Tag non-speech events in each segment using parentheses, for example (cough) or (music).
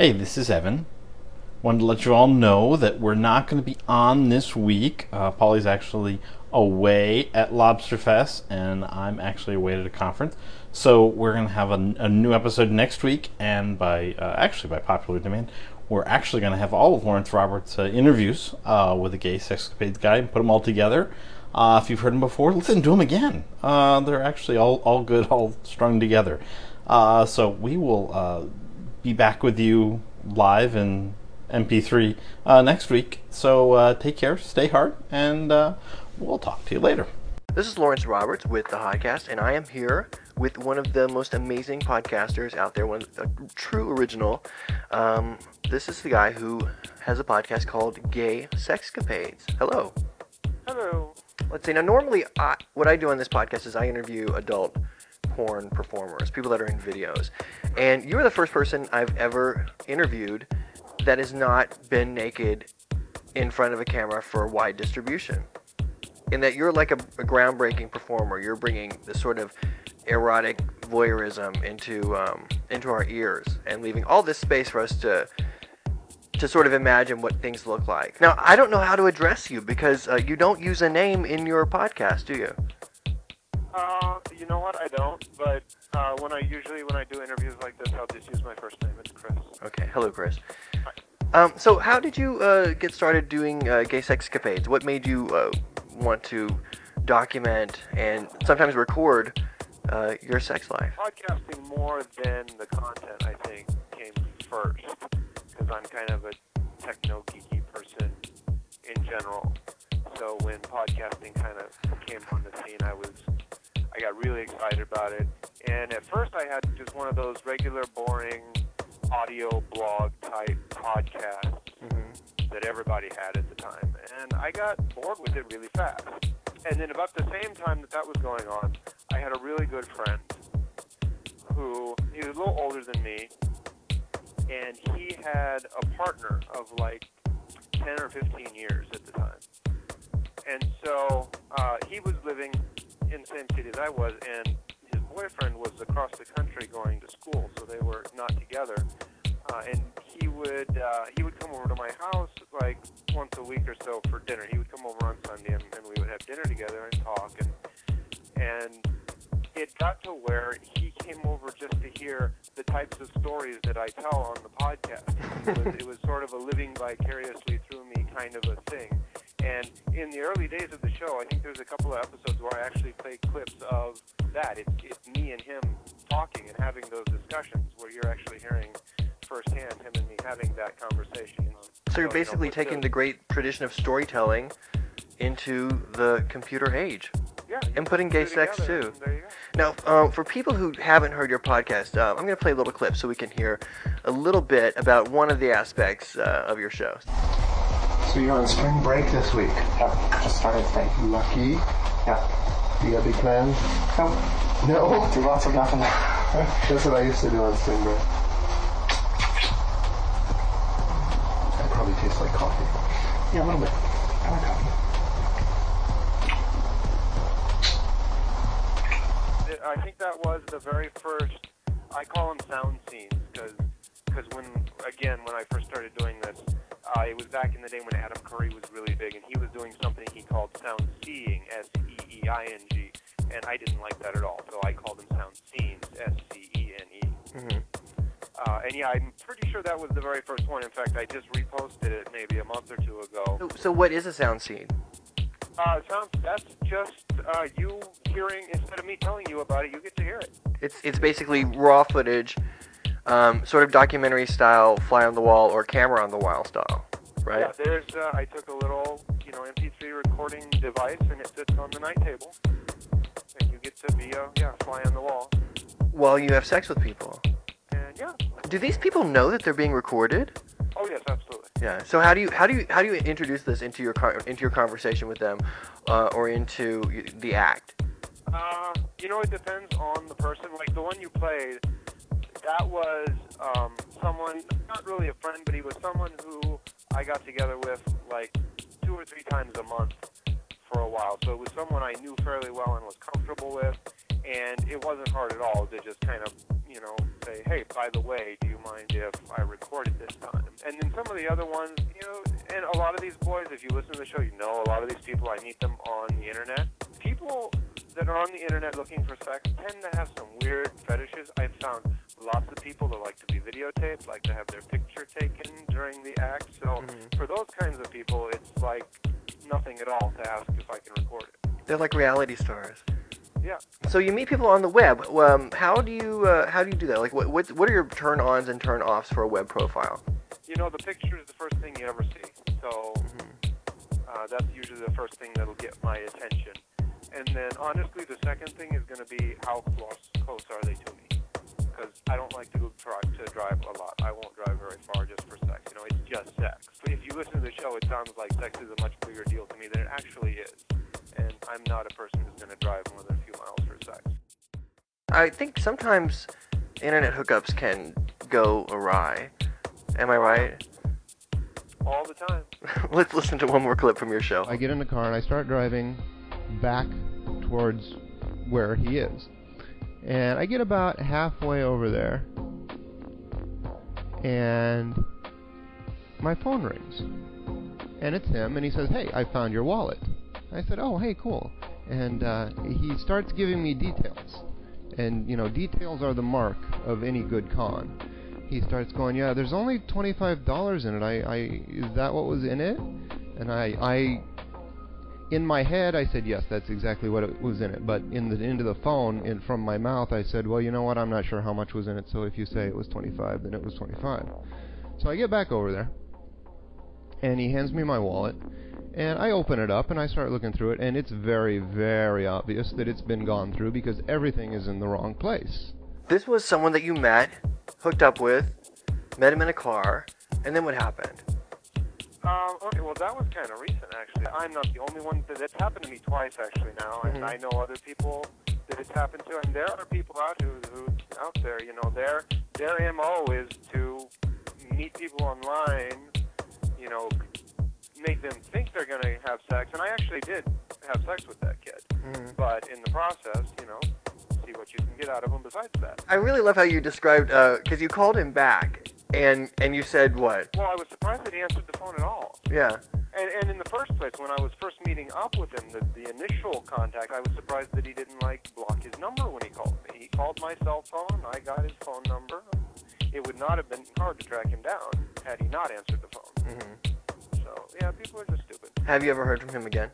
Hey, this is Evan. Wanted to let you all know that we're not going to be on this week. Uh, Paulie's actually away at Lobster Fest, and I'm actually away at a conference. So we're going to have a, a, new episode next week, and by uh, actually by popular demand, we're actually going to have all of Lawrence Roberts' uh, interviews uh, with the Gay Sexcapades guy and put them all together. Uh, if you've heard them before, listen to them again. Uh, they're actually all, all good, all strung together. so we will be back with you live in MP3 uh, next week. So uh, take care, stay hard, and uh, we'll talk to you later. This is Lawrence Roberts with the Podcast, and I am here with one of the most amazing podcasters out there, one a true original. Um, this is the guy who has a podcast called Gay Sexcapades. Hello. Hello. Let's see. Now, normally, I, what I do on this podcast is I interview adult porn performers, people that are in videos. And you're the first person I've ever interviewed that has not been naked in front of a camera for wide distribution. In that you're like a, a groundbreaking performer. You're bringing this sort of erotic voyeurism into um, into our ears and leaving all this space for us to to sort of imagine what things look like. Now, I don't know how to address you because uh, you don't use a name in your podcast, do you? Uh, you know what? I don't. But uh, when I usually when I do interviews like this, I'll just use my first name. It's Chris. Okay. Hello, Chris. Hi. Um, so how did you uh, get started doing uh, gay escapades? What made you uh, want to document and sometimes record uh, your sex life? Podcasting more than the content, I think, came first because I'm kind of a techno geeky person in general. So when podcasting kind of came on the scene, I was I got really excited about it. And at first, I had just one of those regular, boring audio blog type podcasts mm-hmm. that everybody had at the time. And I got bored with it really fast. And then, about the same time that that was going on, I had a really good friend who he was a little older than me, and he had a partner of like 10 or 15 years at the time. And so uh, he was living in the same city as I was, and his boyfriend was across the country going to school, so they were not together. Uh, and he would uh, he would come over to my house like once a week or so for dinner. He would come over on Sunday, and, and we would have dinner together and talk. And and it got to where he came over just to hear the types of stories that I tell on the podcast. It was, it was sort of a living vicariously through me kind of a thing. And in the early days of the show, I think there's a couple of episodes where I actually play clips of that. It's, it's me and him talking and having those discussions where you're actually hearing firsthand him and me having that conversation. You know? So you're basically you know, taking the, great tradition of storytelling into the computer age. Yeah, and putting gay sex too. Now, um, for people who haven't heard your podcast, uh, I'm going to play a little clip so we can hear a little bit about one of the aspects uh, of your show. So you're on spring break this week? Yeah, just started today. Lucky? Yeah. Do you got big plans? No. No? Do lots of nothing. (laughs) That's what I used to do on spring break. That probably tastes like coffee. Yeah, a little bit. I like coffee. I think that was the very first. I call them sound scenes because because when again when I first started doing this, uh, it was back in the day when Adam Curry was really big, and he was doing something he called sound seeing, S-E-E-I-N-G, and I didn't like that at all, so I called them sound scenes, S-C-E-N-E. Mm-hmm. Uh, and yeah, I'm pretty sure that was the very first one. In fact, I just reposted it maybe a month or two ago. So, so what is a sound scene? Uh, sounds that's just uh, you hearing instead of me telling you about it, you get to hear it. It's it's basically raw footage um, sort of documentary style, fly on the wall or camera on the wall style, right? Yeah, there's. Uh, I took a little, you know, MP3 recording device, and it sits on the night table, and you get to be a yeah, fly on the wall. While you have sex with people. And yeah. Do these people know that they're being recorded? Oh yes, absolutely. Yeah. So how do you how do you how do you introduce this into your into your conversation with them, uh, or into the act? Uh, you know, it depends on the person. Like the one you played, that was um, someone, not really a friend, but he was someone who I got together with like two or three times a month for a while. So it was someone I knew fairly well and was comfortable with. And it wasn't hard at all to just kind of, you know, say, hey, by the way, do you mind if I recorded this time? And then some of the other ones, you know, and a lot of these boys, if you listen to the show, you know a lot of these people, I meet them on the internet. People that are on the internet looking for sex tend to have some weird fetishes. I've found lots of people that like to be videotaped, like to have their picture taken during the act. So Mhm. for those kinds of people, it's like nothing at all to ask if I can record it. They're like reality stars. Yeah. So you meet people on the web. Um, how do you uh, how do you do that? Like, what what what are your turn ons and turn offs for a web profile? You know, the picture is the first thing you ever see. So uh, that's usually the first thing that'll get my attention. And then, honestly, the second thing is going to be how close close are they to me? Because I don't like to go try to drive a lot. I won't drive very far just for sex. You know, it's just sex. But if you listen to the show, it sounds like sex is a much bigger deal to me than it actually is. And I'm not a person who's going to drive more than a few miles for sex. I think sometimes internet hookups can go awry. Am I right? All the time. (laughs) Let's listen to one more clip from your show. I get in the car and I start driving back towards where he is. And I get about halfway over there, and my phone rings. And it's him, and he says, Hey, I found your wallet. I said, Oh, hey, cool. And uh, he starts giving me details. And, you know, details are the mark of any good con. He starts going, Yeah, there's only $25 in it. I, I, is that what was in it? And I, I in my head I said yes, that's exactly what it was in it. But in the into the phone, in from my mouth, I said, well, you know what? I'm not sure how much was in it. So if you say it was 25, then it was 25. So I get back over there, and he hands me my wallet, and I open it up and I start looking through it, and it's very, very obvious that it's been gone through because everything is in the wrong place. This was someone that you met, hooked up with, met him in a car, and then what happened? Um, okay, well, that was kind of recent, actually. I'm not the only one. That, that's happened to me twice, actually, now, and Mhm. I know other people that it's happened to, and there are people out who, who out there, you know, their their mo is to meet people online, you know, make them think they're going to have sex, and I actually did have sex with that kid, Mhm. but in the process, you know, see what you can get out of them besides that. I really love how you described because you called him back and and you said what? Well, I was surprised that he answered the phone at all. Yeah. And, and in the first place, when I was first meeting up with him, the, the initial contact, I was surprised that he didn't like block his number when he called me. He called my cell phone. I got his phone number. It would not have been hard to track him down had he not answered the phone. Mm-hmm. So yeah, people are just stupid. Have you ever heard from him again?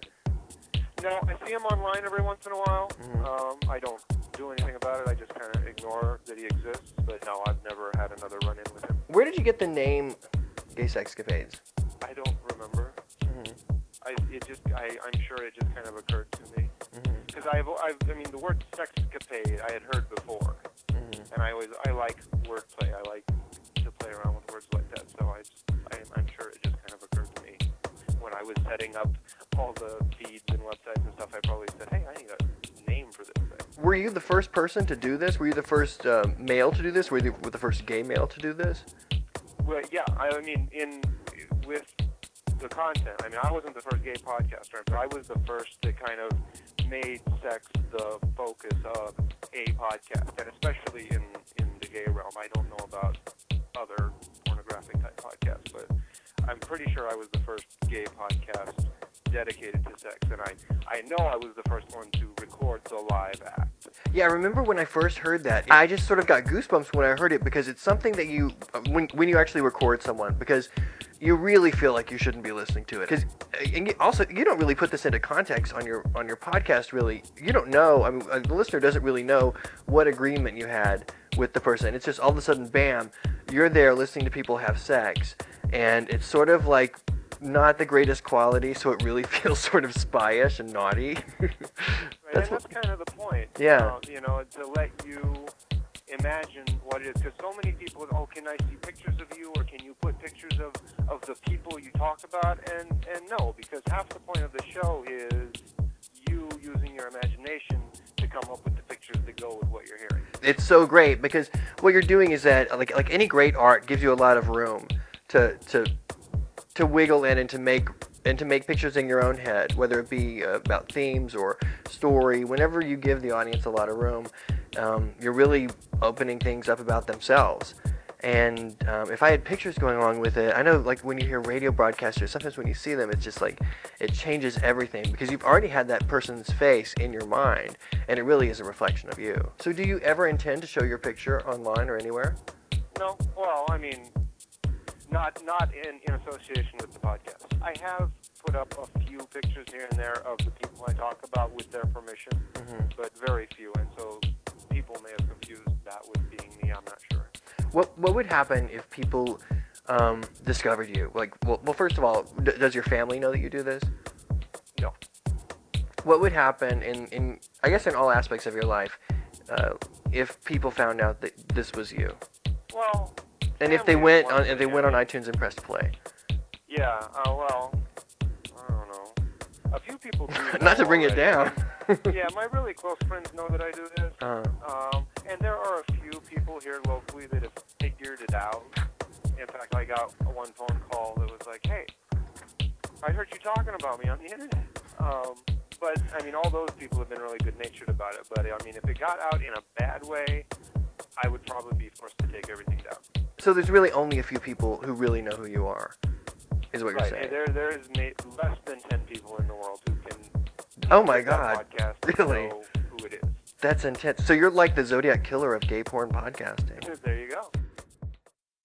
No, I see him online every once in a while. Mhm. Um, I don't do anything about it. I just kind of ignore that he exists. But no, I've never had another run-in with him. Where did you get the name Gay Sexcapades? I don't remember. hmm I it just I I'm sure it just kind of occurred to me. Because I've, I've, I mean, the word sexcapade I had heard before, hmm and I always, I like wordplay. I like to play around with words like that. So I, just, I, I'm sure it just kind of occurred to me when I was setting up all the feeds and websites and stuff. I probably said, hey, I need a Were you the first person to do this? Were you the first uh, male to do this? Were you the, the first gay male to do this? Well, yeah, I mean, in with the content. I mean, I wasn't the first gay podcaster, but I was the first that kind of made sex the focus of a podcast, and especially in in the gay realm. I don't know about other pornographic type podcasts, but I'm pretty sure I was the first gay podcast dedicated to sex, and I I know I was the first one to record the live act. Yeah, I remember when I first heard that. I just sort of got goosebumps when I heard it because it's something that you uh, when when you actually record someone because you really feel like you shouldn't be listening to it. Because and you, also you don't really put this into context on your on your podcast. Really, you don't know. I mean, uh, the listener doesn't really know what agreement you had with the person. It's just all of a sudden, bam, you're there listening to people have sex, and it's sort of like not the greatest quality, so it really (laughs) feels sort of spyish and naughty. (laughs) Right, That's and that's kind of the point. Yeah. Uh, you know, to let you imagine what it is. Because so many people, oh, can I see pictures of you, or can you put pictures of, of the people you talk about? And and no, because half the point of the show is you using your imagination to come up with the pictures that go with what you're hearing. it's so great because what you're doing is that like like any great art gives you a lot of room to to to wiggle in and to make and to make pictures in your own head, whether it be uh, about themes or story. Whenever you give the audience a lot of room, um, you're really opening things up about themselves. And um, if I had pictures going along with it, I know like when you hear radio broadcasters, sometimes when you see them, it's just like it changes everything because you've already had that person's face in your mind, and it really is a reflection of you. So, do you ever intend to show your picture online or anywhere? No, well, I mean, not not in, in association with the podcast. I have put up a few pictures here and there of the people I talk about with their permission, but very few, and so people may have confused that with being me. I'm not sure. What What would happen if people um, discovered you? Like, well, well, first of all, d- does your family know that you do this? No. What would happen in, in I guess in all aspects of your life, uh, if people found out that this was you, Well. And if they went on if they went on iTunes and pressed play? Yeah. Uh, well, I don't know. A few people do. (laughs) Not to bring it down. (laughs) yeah, my really close friends know that I do this. Uh, Um, and there are a few people here locally that have figured it out. In fact, I got one phone call that was like, "Hey, I heard you talking about me on the internet." Um, but I mean, all those people have been really good-natured about it. But I mean, if it got out in a bad way, I would probably be forced to take everything down. So there's really only a few people who really know who you are, is what you're saying. There, there is less than ten people in the world who can. Oh my God. Podcast Really? know who it is. That's intense. So you're like the Zodiac killer of gay porn podcasting. There you go.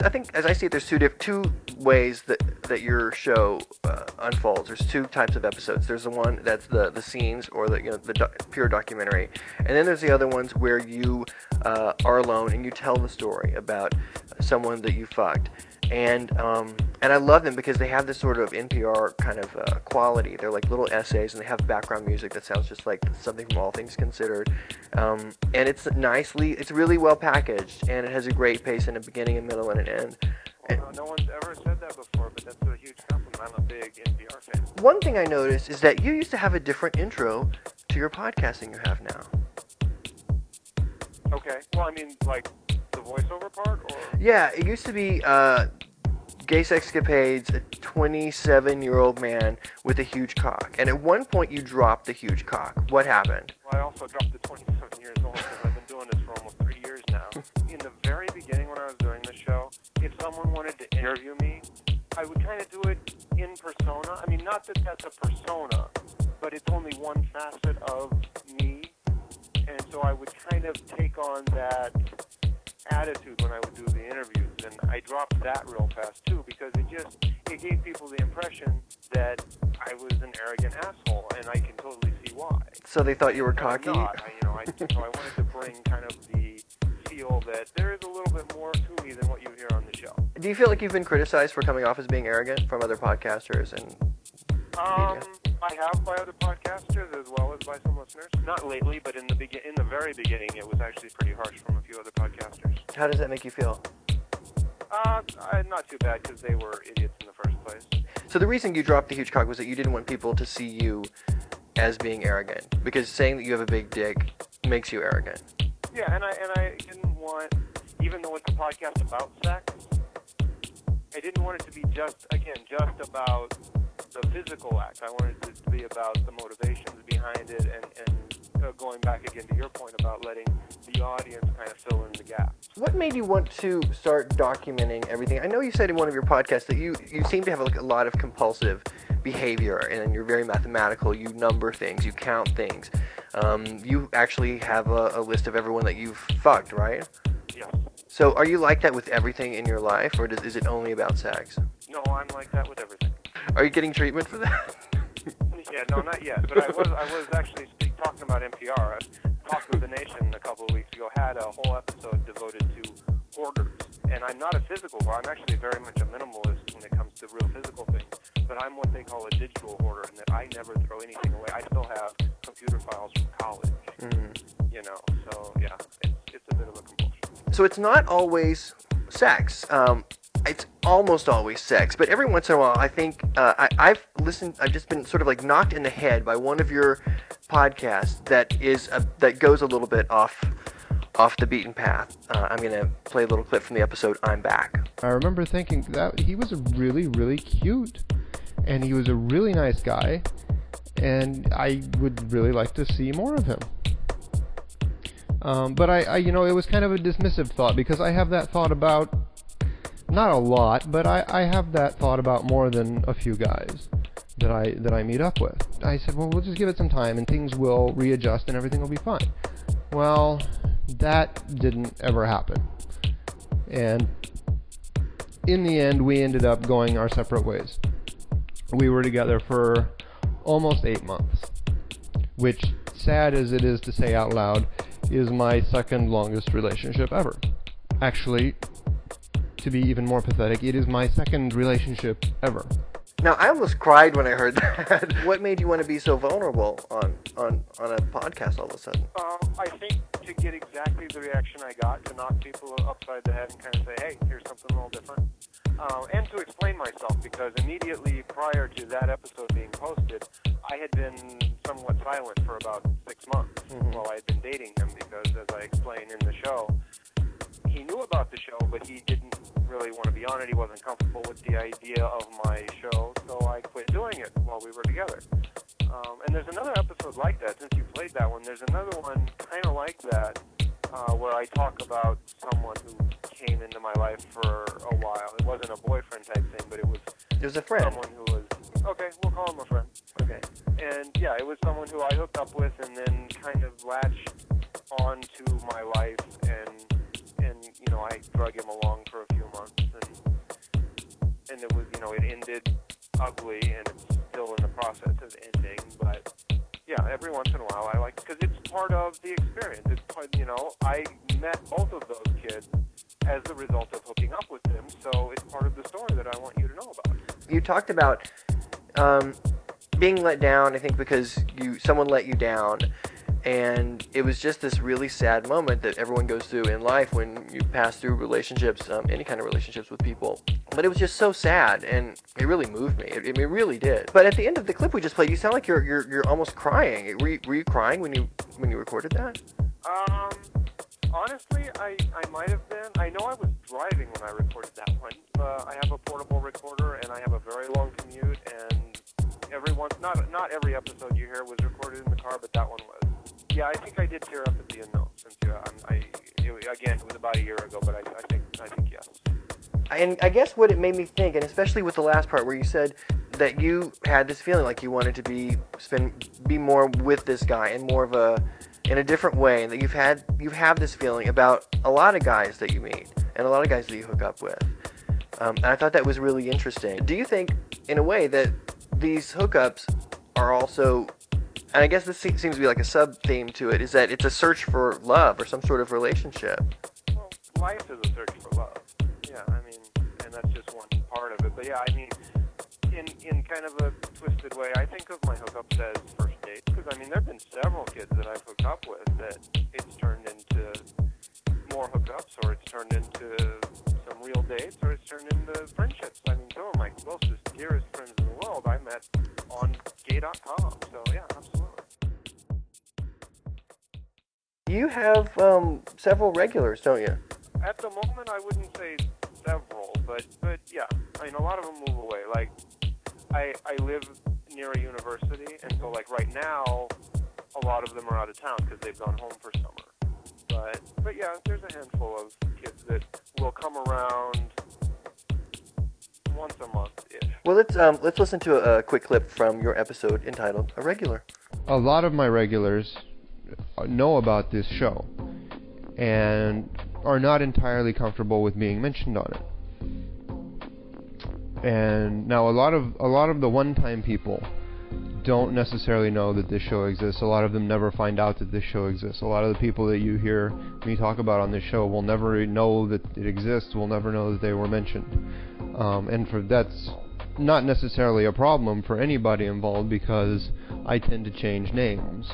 I think, as I see it, there's two diff- two ways that that your show uh, unfolds. There's two types of episodes. There's the one that's the the scenes or the you know the pure documentary, and then there's the other ones where you uh, are alone and you tell the story about someone that you fucked. And um, and I love them because they have this sort of NPR kind of uh, quality. They're like little essays, and they have background music that sounds just like something from All Things Considered. Um, and it's nicely, it's really well packaged, and it has a great pace in a beginning, a middle, and an end. Well, no one's ever said that before, but that's a huge compliment. I'm a big NPR fan. One thing I noticed is that you used to have a different intro to your podcast than you have now. Okay. Well, I mean, like the voiceover part, or Yeah, it used to be uh, Gay Sexcapades, a 27 year old man with a huge cock. And at one point, you dropped the huge cock. What happened? well, I also dropped the 27 years old because I've been doing this for almost three years now. In the very beginning, when I was doing the show, if someone wanted to interview me, I would kind of do it in persona. I mean, not that that's a persona, but it's only one facet of me, and so I would kind of take on that attitude when I would do the interviews, and I dropped that real fast too because it just it gave people the impression that I was an arrogant asshole, and I can totally see why. So they thought you were But I'm cocky? not. I, you know, I, so I wanted to bring kind of the feel that there is a little bit more to me than what you hear on the show. Do you feel like you've been criticized for coming off as being arrogant from other podcasters? And Um, I have by other podcasters as well as by some listeners. Not lately, but in the begin in the very beginning, it was actually pretty harsh from a few other podcasters. how does that make you feel? Uh, uh, not too bad because they were idiots in the first place. So the reason you dropped the huge cock was that you didn't want people to see you as being arrogant. Because saying that you have a big dick makes you arrogant. Yeah, and I and I didn't want, even though it's a podcast about sex, I didn't want it to be just again just about the physical act. I wanted it to be about the motivations behind it, and and uh, going back again to your point about letting the audience kind of fill in the gaps. What made you want to start documenting everything? I know you said in one of your podcasts that you, you seem to have like a lot of compulsive behavior and you're very mathematical. You number things, you count things. Um, you actually have a, a list of everyone that you've fucked, right? Yes. So are you like that with everything in your life, or does, is it only about sex? No, I'm like that with everything. Are you getting treatment for that? Yeah, no, not yet. But I was I was actually speak, talking about NPR. Talk with the Nation a couple of weeks ago had a whole episode devoted to hoarders, and I'm not a physical hoarder. I'm actually very much a minimalist when it comes to real physical things. But I'm what they call a digital hoarder, in that I never throw anything away. I still have computer files from college. You know, so yeah, it's it's a bit of a compulsion. So it's not always sex. Um, it's almost always sex, but every once in a while, I think uh, I, I've listened. I've just been sort of like knocked in the head by one of your podcasts that is a, that goes a little bit off off the beaten path. Uh, I'm gonna play a little clip from the episode. I'm back. I remember thinking that he was really, really cute. and he was a really nice guy, and I would really like to see more of him. Um, but I, I, you know, it was kind of a dismissive thought because I have that thought about not a lot, but I, I have that thought about more than a few guys that I that I meet up with. I said, well, we'll just give it some time and things will readjust and everything will be fine. Well, that didn't ever happen, and in the end, we ended up going our separate ways. We were together for almost eight months, which, sad as it is to say out loud, is my second longest relationship ever. Actually, to be even more pathetic, it is my second relationship ever. Now I almost cried when I heard that. (laughs) what made you want to be so vulnerable on on on a podcast all of a sudden? Um, I think to get exactly the reaction I got, to knock people upside the head and kind of say, hey, here's something a little different. Uh, and to explain myself, because immediately prior to that episode being posted, I had been somewhat silent for about six months Mhm. while I had been dating him, because as I explain in the show, he knew about the show, but he didn't really want to be on it. He wasn't comfortable with the idea of my show, so I quit doing it while we were together. Um, and there's another episode like that. Since you played that one, there's another one kind of like that uh, where I talk about someone who came into my life for a while. It wasn't a boyfriend type thing, but it was There's a friend. someone who was okay. We'll call him a friend. Okay. And yeah, it was someone who I hooked up with and then kind of latched onto my life and you know I drug him along for a few months and and it was you know it ended ugly and it's still in the process of ending but yeah every once in a while I like because it's part of the experience it's part you know I met both of those kids as a result of hooking up with them so it's part of the story that I want you to know about You talked about um, being let down. I think because you someone let you down, and it was just this really sad moment that everyone goes through in life when you pass through relationships, um, any kind of relationships with people. But it was just so sad, and it really moved me. It, it really did. But at the end of the clip we just played, you sound like you're you're, you're almost crying. Were you, were you crying when you when you recorded that? Um, honestly, I, I might have been. I know I was driving when I recorded that one. I have a portable recorder and I have a very long commute, and every once not not every episode you hear was recorded in the car, but that one was. Yeah, I think I did tear up at the end though. Since I'm, I again it was about a year ago, but I, I think I think yes. And I guess what it made me think, and especially with the last part where you said that you had this feeling like you wanted to be spend be more with this guy and more of a in a different way, and that you've had you have this feeling about a lot of guys that you meet and a lot of guys that you hook up with. Um, and I thought that was really interesting. Do you think, in a way, that these hookups are also and I guess this seems to be like a sub theme to it is that it's a search for love or some sort of relationship. Well, life is a search for love. Yeah, I mean, and that's just one part of it. But yeah, I mean, in in kind of a twisted way, I think of my hookups as first dates because I mean, there've been several kids that I've hooked up with that it's turned into more hookups, or it's turned into some real dates, or it's turned into friendships. I mean, some of my closest, dearest friends in the world I met on gay.com. So yeah, absolutely. You have um, several regulars, don't you? At the moment, I wouldn't say several, but but yeah, I mean a lot of them move away. Like I I live near a university, and so like right now, a lot of them are out of town because they've gone home for summer. But but yeah, there's a handful of kids that will come around once a month ish. Well, let's um, let's listen to a, a quick clip from your episode entitled "A Regular." a lot of my regulars know about this show and are not entirely comfortable with being mentioned on it. And now a lot of a lot of the one-time people don't necessarily know that this show exists. A lot of them never find out that this show exists. A lot of the people that you hear me talk about on this show will never know that it exists. Will never know that they were mentioned. Um, and for that's not necessarily a problem for anybody involved because I tend to change names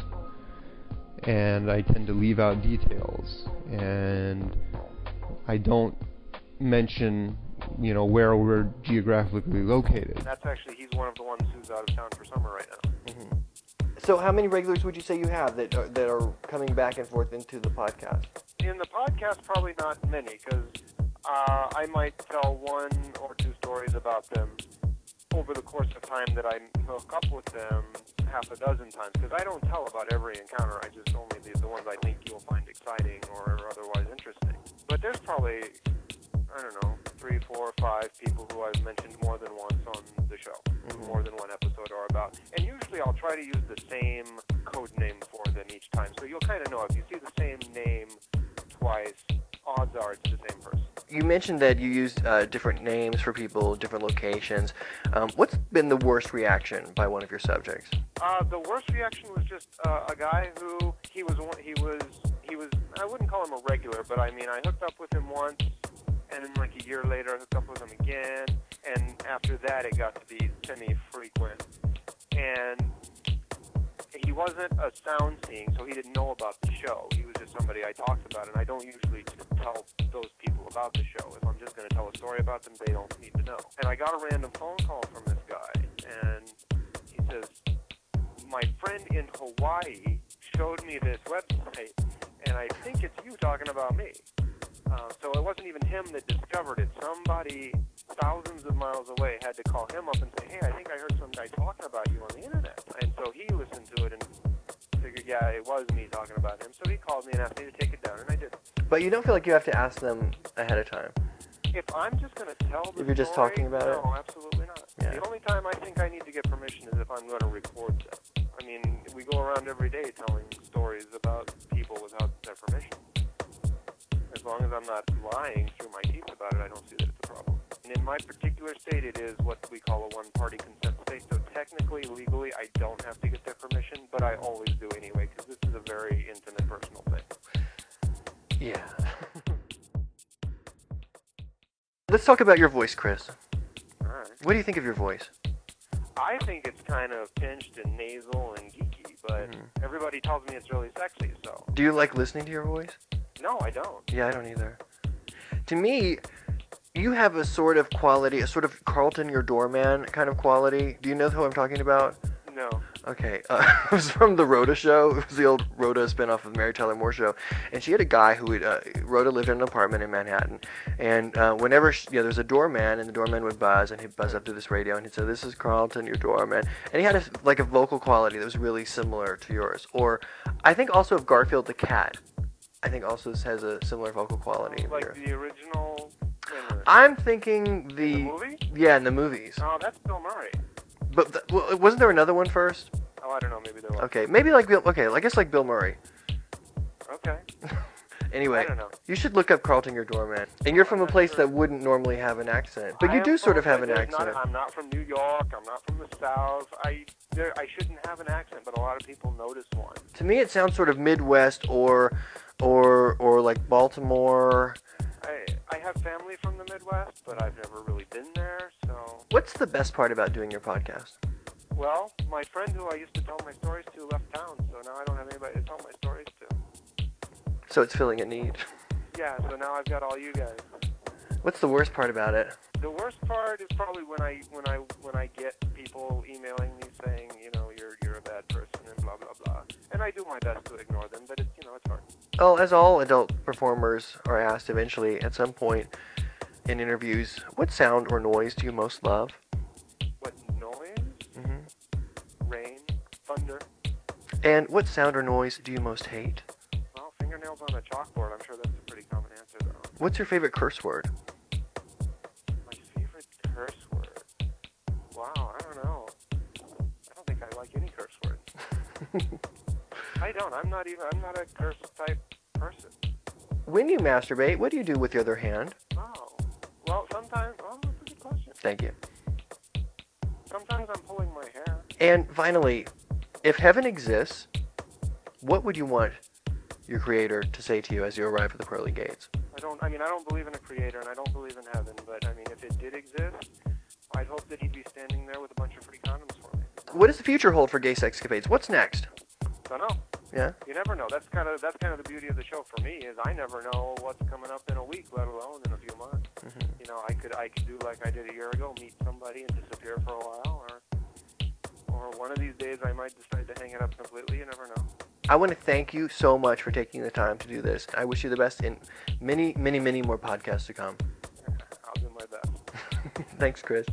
and I tend to leave out details and I don't mention you know where we're geographically located. That's actually he's one of the ones who's out of town for summer right now. So, how many regulars would you say you have that are, that are coming back and forth into the podcast? In the podcast, probably not many, because uh, I might tell one or two stories about them over the course of time that I hook up with them half a dozen times because I don't tell about every encounter. I just only the, the ones I think you'll find exciting or otherwise interesting. But there's probably I don't know three, four, five people who I've mentioned more than once on the show, mm-hmm. more than one episode or about. And usually I'll try to use the same code name for them each time, so you'll kind of know if you see the same name twice. Odds are it's the same person. You mentioned that you used uh, different names for people, different locations. Um, what's been the worst reaction by one of your subjects? Uh, the worst reaction was just uh, a guy who he was he was he was I wouldn't call him a regular, but I mean I hooked up with him once, and then like a year later I hooked up with him again, and after that it got to be semi-frequent, and he wasn't a sound scene, so he didn't know about the show. He was just somebody I talked about, and I don't usually tell those people about the show. If I'm just going to tell a story about them, they don't need to know. And I got a random phone call from this guy, and he says, "My friend in Hawaii showed me this website, and I think it's you talking about me." Uh, so it wasn't even him that discovered it. Somebody thousands of miles away had to call him up and say, "Hey, I think I heard some guy talking about you on the internet." And so he listened to it and figured, "Yeah, it was me talking about him." So he called me and asked me to take it down, and I did. But you don't feel like you have to ask them ahead of time. If I'm just going to tell the If you're just story, talking about no, it? absolutely not. Yeah. The only time I think I need to get permission is if I'm going to record them. I mean, we go around every day telling stories about people without their permission. As long as I'm not lying through my teeth about it, I don't see that it's a problem. And in my particular state, it is what we call a one-party consent state. So technically, legally, I don't have to get their permission, but I always do anyway because this is a very intimate, personal thing. Yeah. Let's talk about your voice, Chris. All right. What do you think of your voice? I think it's kind of pinched and nasal and geeky, but Mm-hmm. everybody tells me it's really sexy. So Do you like listening to your voice? No, I don't. Yeah, I don't either. To me, you have a sort of quality, a sort of Carlton your doorman kind of quality. Do you know who I'm talking about? No. Okay, (laughs) uh, it was from the Rhoda show. It was the old Rhoda spinoff of the Mary Tyler Moore show, and she had a guy who would. Uh, Rhoda lived in an apartment in Manhattan, and uh, whenever she, yeah, there's a doorman, and the doorman would buzz, and he'd buzz up to this radio, and he'd say, "This is Carlton, your doorman," and he had a, like a vocal quality that was really similar to yours. Or, I think also of Garfield the cat. I think also has a similar vocal quality. Like yours. the original. minute. I'm thinking the, The movie? yeah in the movies, Oh, that's Bill Murray. but th- well, wasn't there another one first? Oh, I don't know. Maybe there was. Okay, maybe like Bill. Okay, I guess like Bill Murray. Okay. (laughs) Anyway, I don't know. you should look up Carlton your doorman. And you're from a place sure. that wouldn't normally have an accent, but you do sort of have an there's not- accent. I'm not from New York. I'm not from the South. I there. I shouldn't have an accent, but a lot of people notice one. To me, it sounds sort of Midwest or, or, or like Baltimore. I I have family from the Midwest, but I've never really been there. So, What's the best part about doing your podcast? well, my friend who I used to tell my stories to left town, so now I don't have anybody to tell my stories to. So it's filling a need. Yeah, so now I've got all you guys. What's the worst part about it? The worst part is probably when I when I when I get people emailing me saying, you know, you're you're a bad person and blah blah blah. And I do my best to ignore them, but it's you know it's hard. Well, as all adult performers are asked eventually at some point in interviews, what sound or noise do you most love? What noise? hmm Rain, thunder. And what sound or noise do you most hate? Well, fingernails on a chalkboard. I'm sure that's a pretty common answer though. What's your favorite curse word? (laughs) I don't. I'm not even. I'm not a curse type person. When you masturbate, what do you do with the other hand? Oh. Well, sometimes. Oh, that's a good question. Thank you. Sometimes I'm pulling my hair. And finally, if heaven exists, what would you want your creator to say to you as you arrive at the pearly gates? I don't. I mean, I don't believe in a creator, and I don't believe in heaven. But I mean, if it did exist, I'd hope that he'd be standing there with a bunch of free condoms for. What does the future hold for gay sexcapades? What's next? Don't know. Yeah? You never know. That's kind of that's kind of the beauty of the show for me is I never know what's coming up in a week, let alone in a few months. Mhm. You know, I could I could do like I did a year ago, meet somebody and disappear for a while, or or one of these days I might decide to hang it up completely. You never know. I want to thank you so much for taking the time to do this. I wish you the best in many, many, many more podcasts to come. (laughs) I'll do my best. (laughs) Thanks, Chris.